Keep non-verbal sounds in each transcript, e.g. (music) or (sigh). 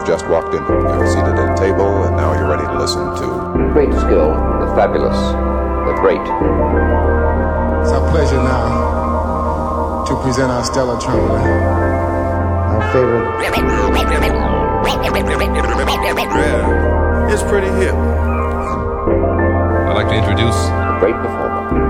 you've just walked in. You're seated at a table, and now you're ready to listen to Great skill, the fabulous, the great. It's our pleasure now to present our stellar trumpeter, our favorite. Yeah, it's pretty hip. I'd like to introduce The great performer.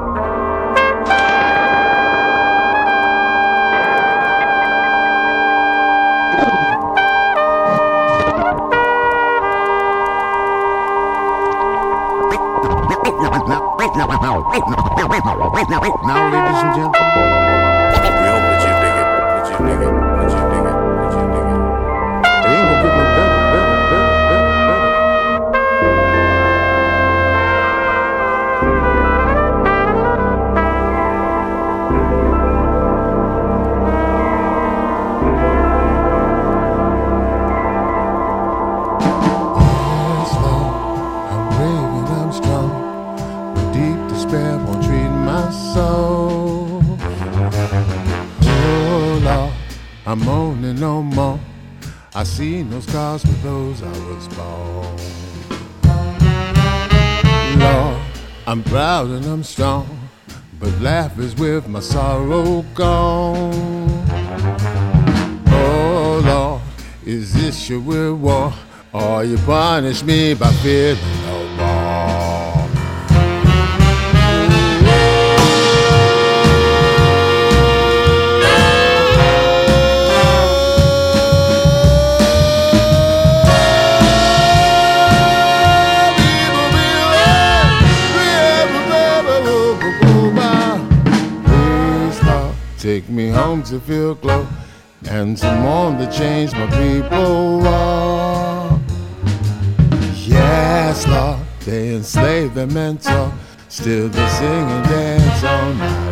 Now, ladies and gentlemen. My sorrow gone. Oh Lord, is this your reward? Or you punish me by feeling enslave mentor, still they sing and dance all night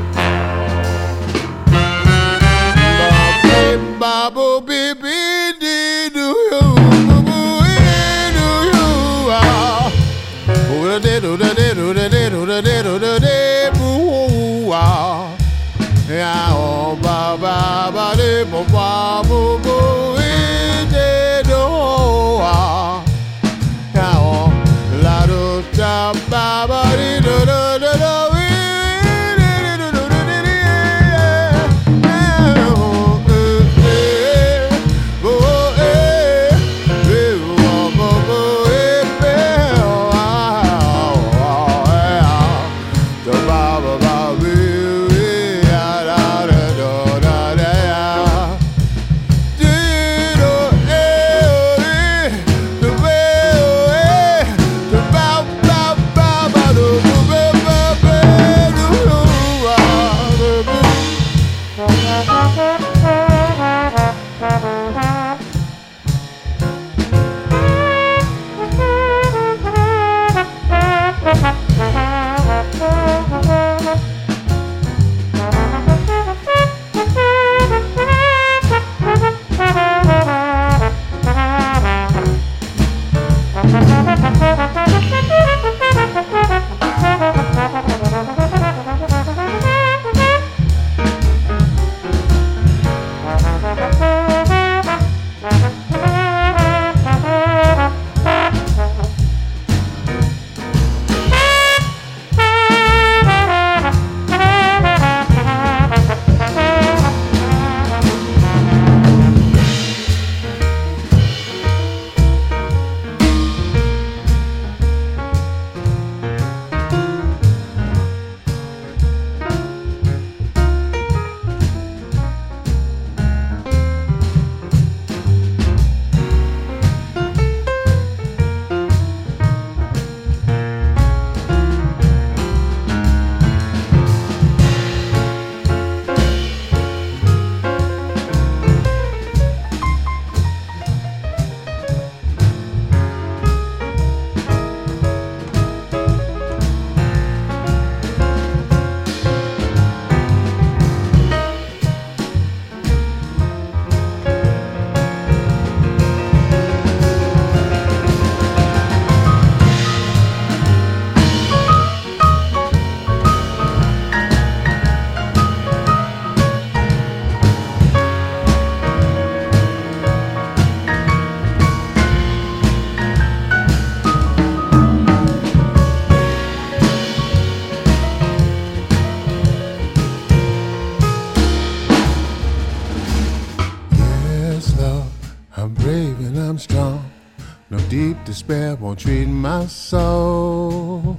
won't treat my soul.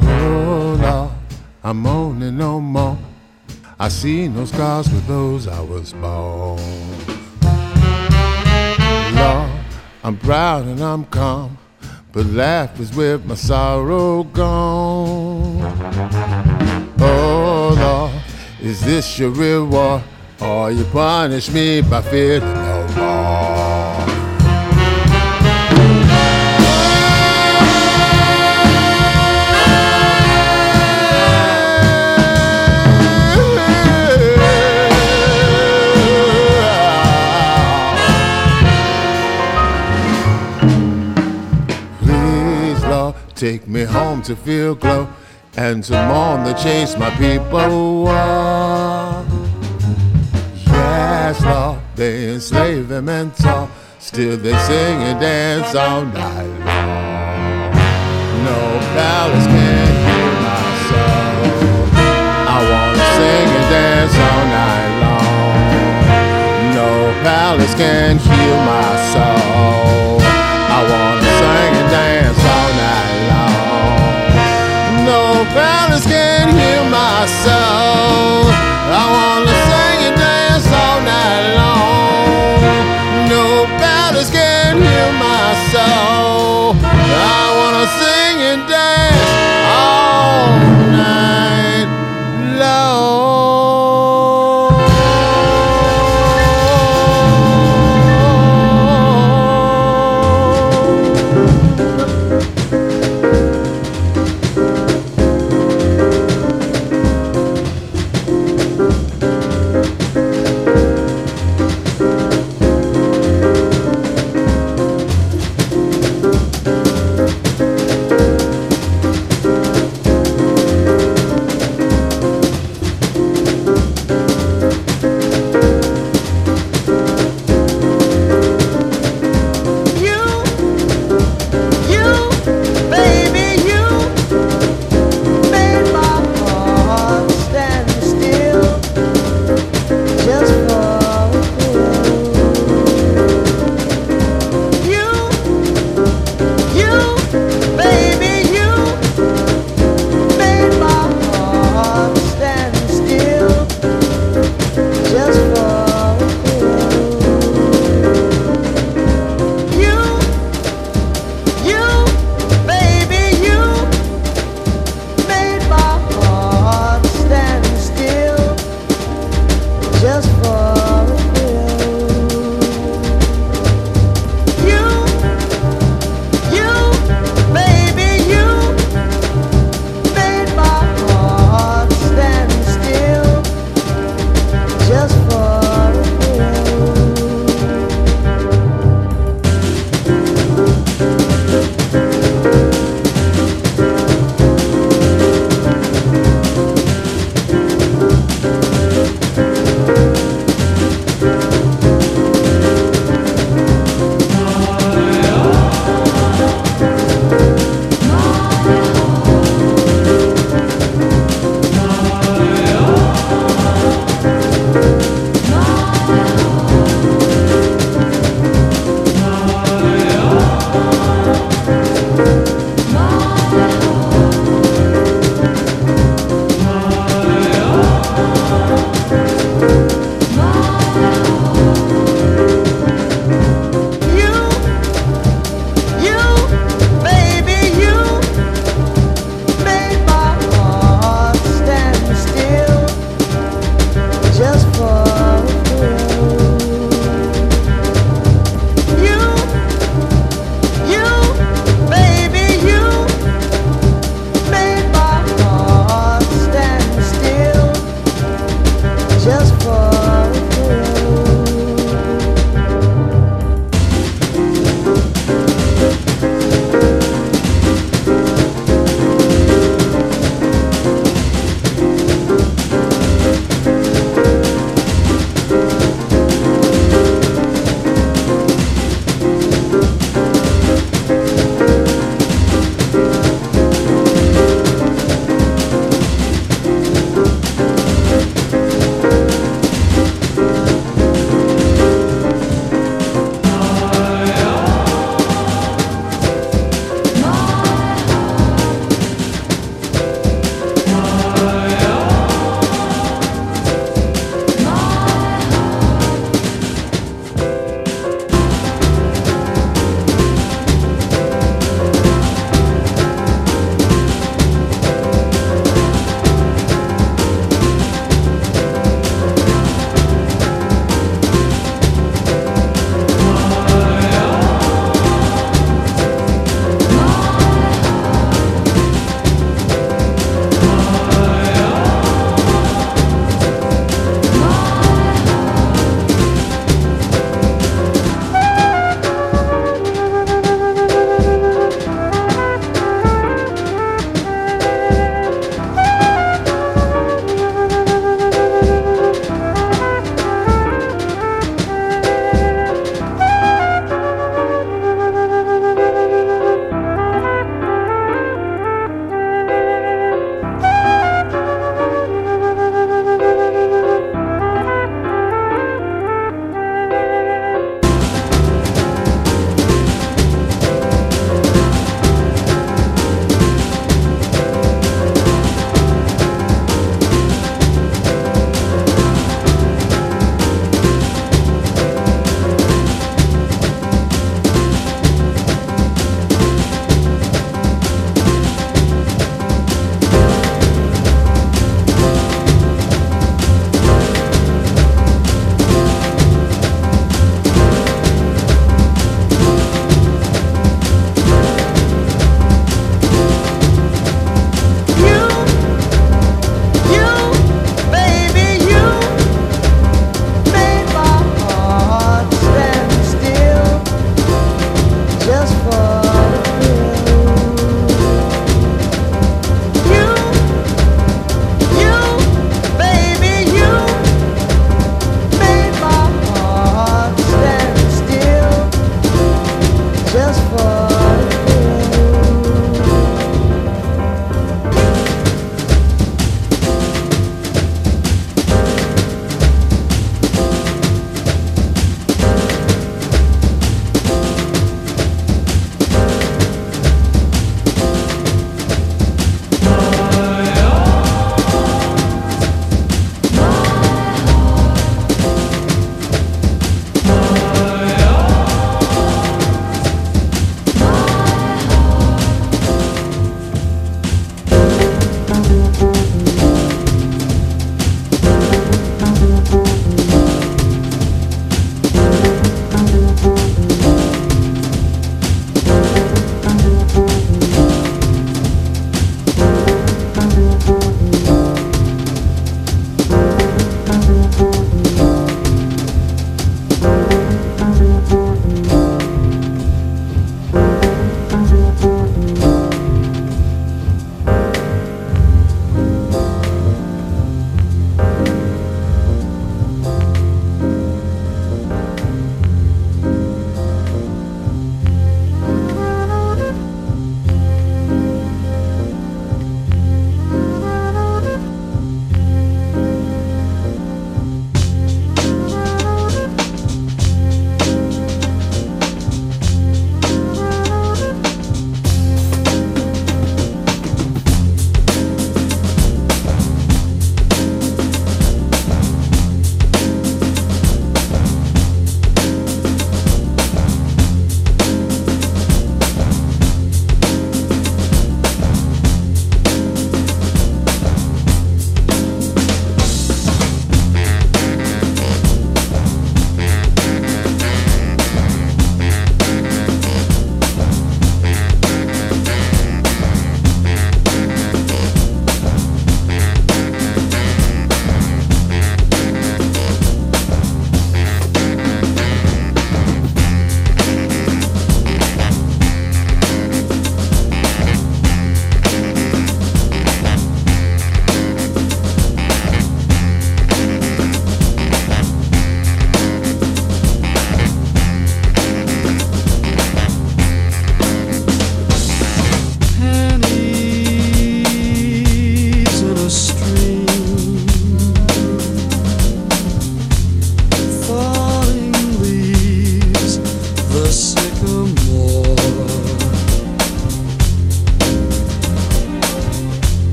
Oh Lord, I'm moaning no more. I see no scars with those I was born. Lord, I'm proud and I'm calm, but laugh is with my sorrow gone. Oh Lord, is this your reward? Or you punish me by feeling to feel glow and to mourn the chase my people were. Yes, Lord, they enslave and talk, still they sing and dance all night long. No palace can heal my soul. I wanna sing and dance all night long. No palace can heal my soul. Soul.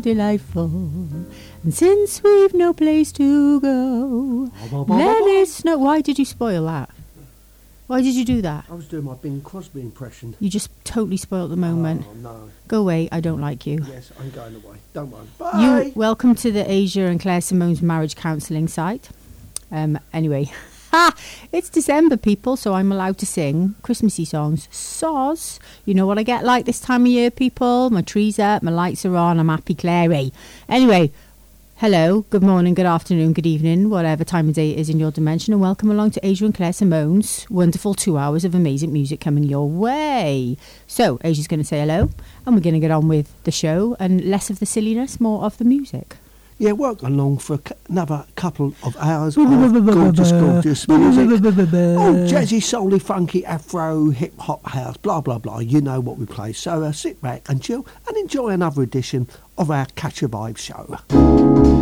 Delightful. And since we've no place to go, let it snow. Why did you spoil that? Why did you do that? I was doing my Bing Crosby impression. You just totally spoiled the moment. Oh, no. Go away, I don't like you. Yes, I'm going away. Don't worry. Bye. You welcome to the Aja and Claire Simone's marriage counselling site. Um, anyway, (laughs) ha! It's December, people, so I'm allowed to sing Christmassy songs. Soz, you know what I get like this time of year, people. My trees up, my lights are on. I'm happy, Clary. Anyway, hello, good morning, good afternoon, good evening, whatever time of day it is in your dimension, and welcome along to Aja and Claire Simone's wonderful two hours of amazing music coming your way. So, Aja's going to say hello, and we're going to get on with the show, and less of the silliness, more of the music. Yeah, work along for another couple of hours of gorgeous, gorgeous music. Oh, jazzy, soul funky, afro, hip hop house, blah, blah, blah. You know what we play. So uh, sit back and chill and enjoy another edition of our Ketch A Vibe show.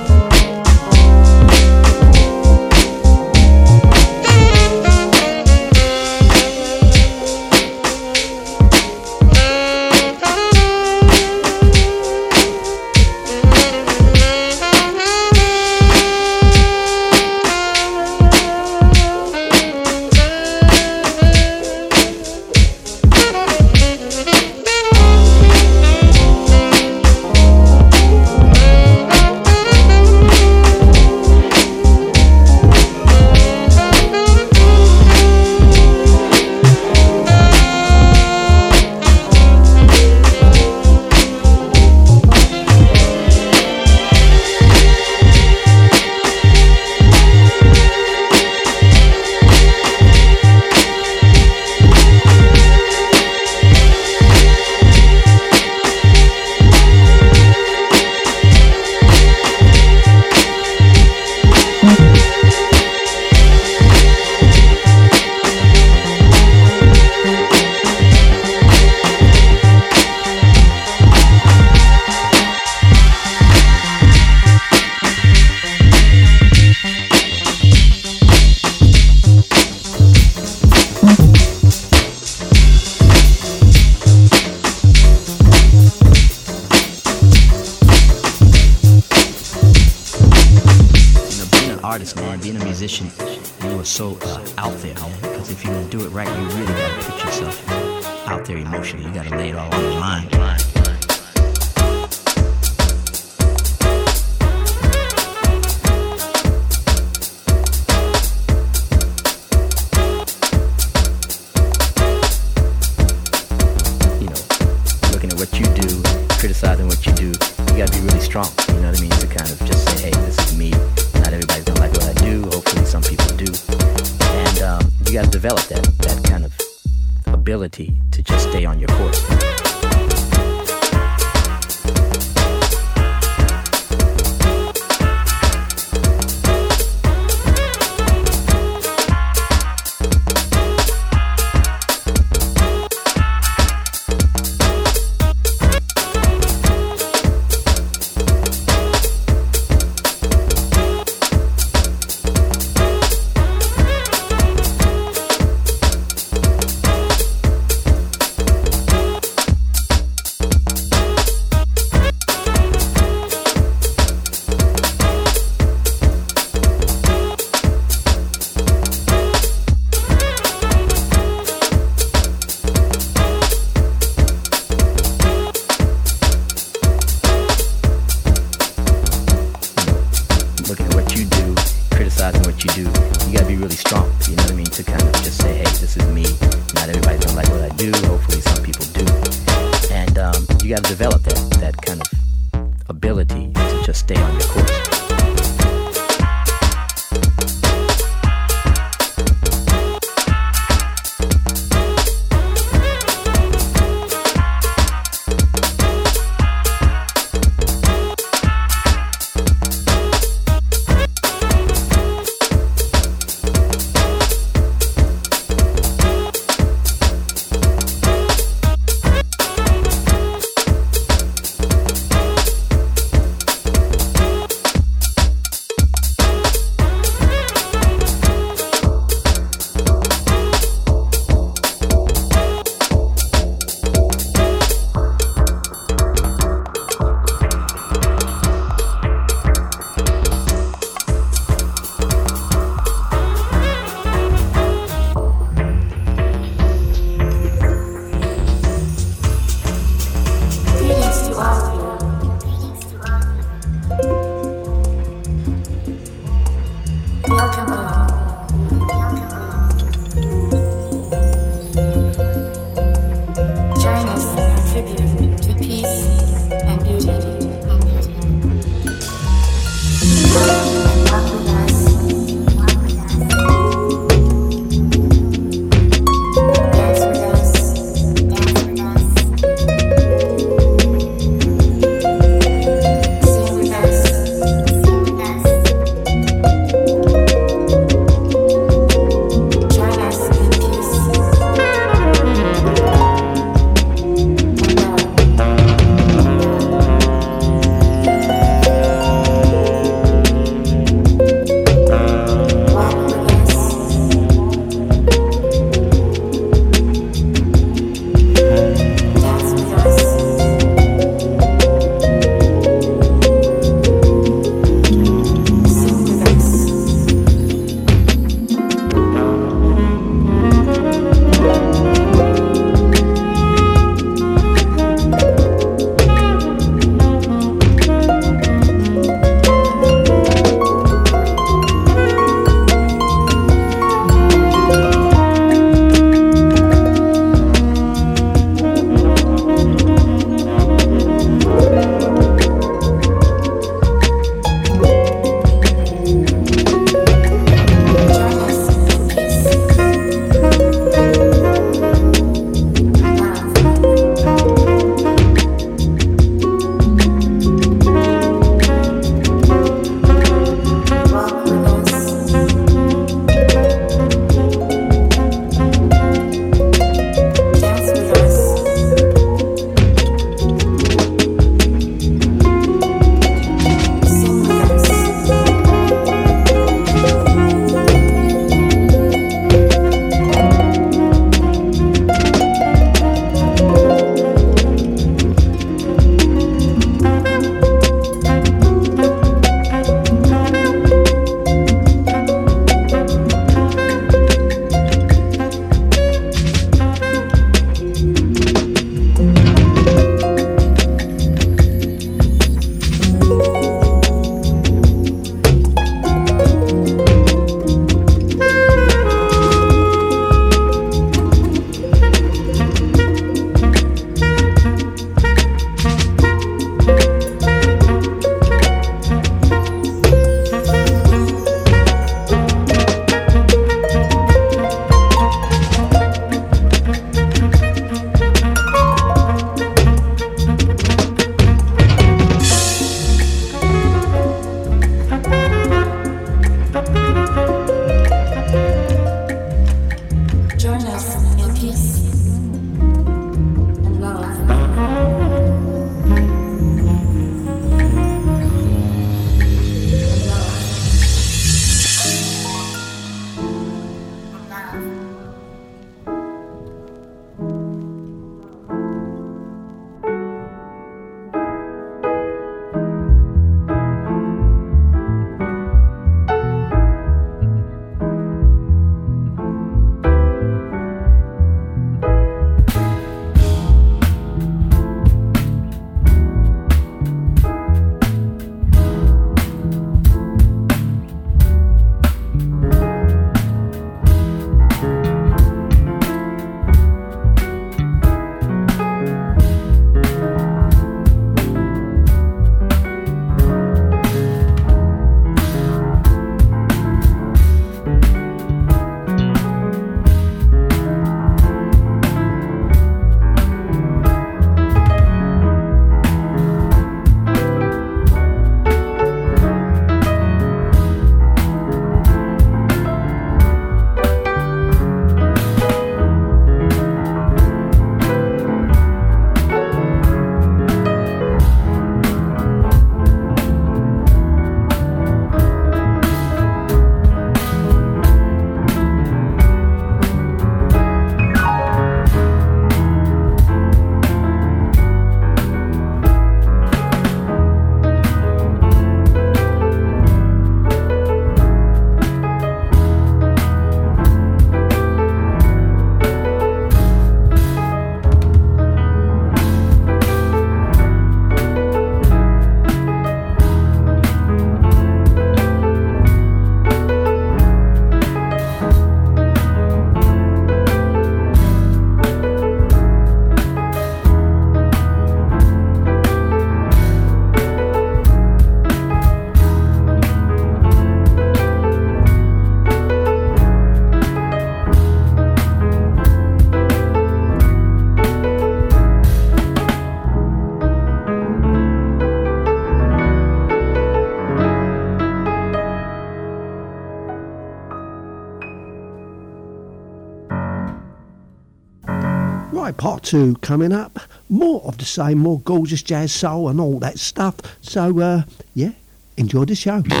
Two coming up. More of the same, more gorgeous jazz soul and all that stuff. So, uh, yeah, enjoy the show. Catch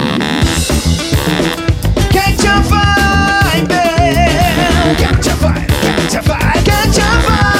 a vibe, catch a vibe, catch a vibe, catch a vibe, catch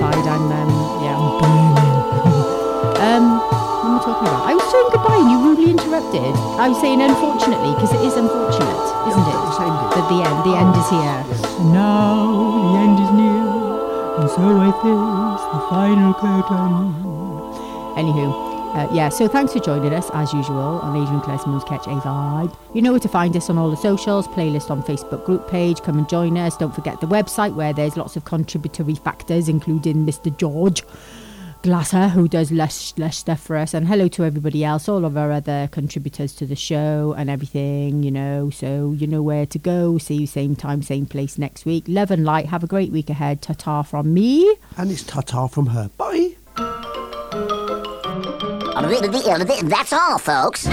I'm, um, yeah, I'm burning. um, what am I talking about? I was saying goodbye and you rudely interrupted. I was saying unfortunately, because it is unfortunate, isn't it? That the end, the end is here. And now the end is near, and so I face the final curtain. Anywho, uh, yeah, so thanks for joining us as usual on Adrian Klesmo's Ketch A Vibe. You know where to find us on all the socials, playlist on Facebook group page. Come and join us. Don't forget the website where there's lots of contributory factors, including Mr. George Glasser, who does less less stuff for us. And hello to everybody else, all of our other contributors to the show and everything, you know. So you know where to go. See you same time, same place next week. Love and light. Have a great week ahead. Ta ta from me. And it's ta-ta from her. Bye. That's all, folks.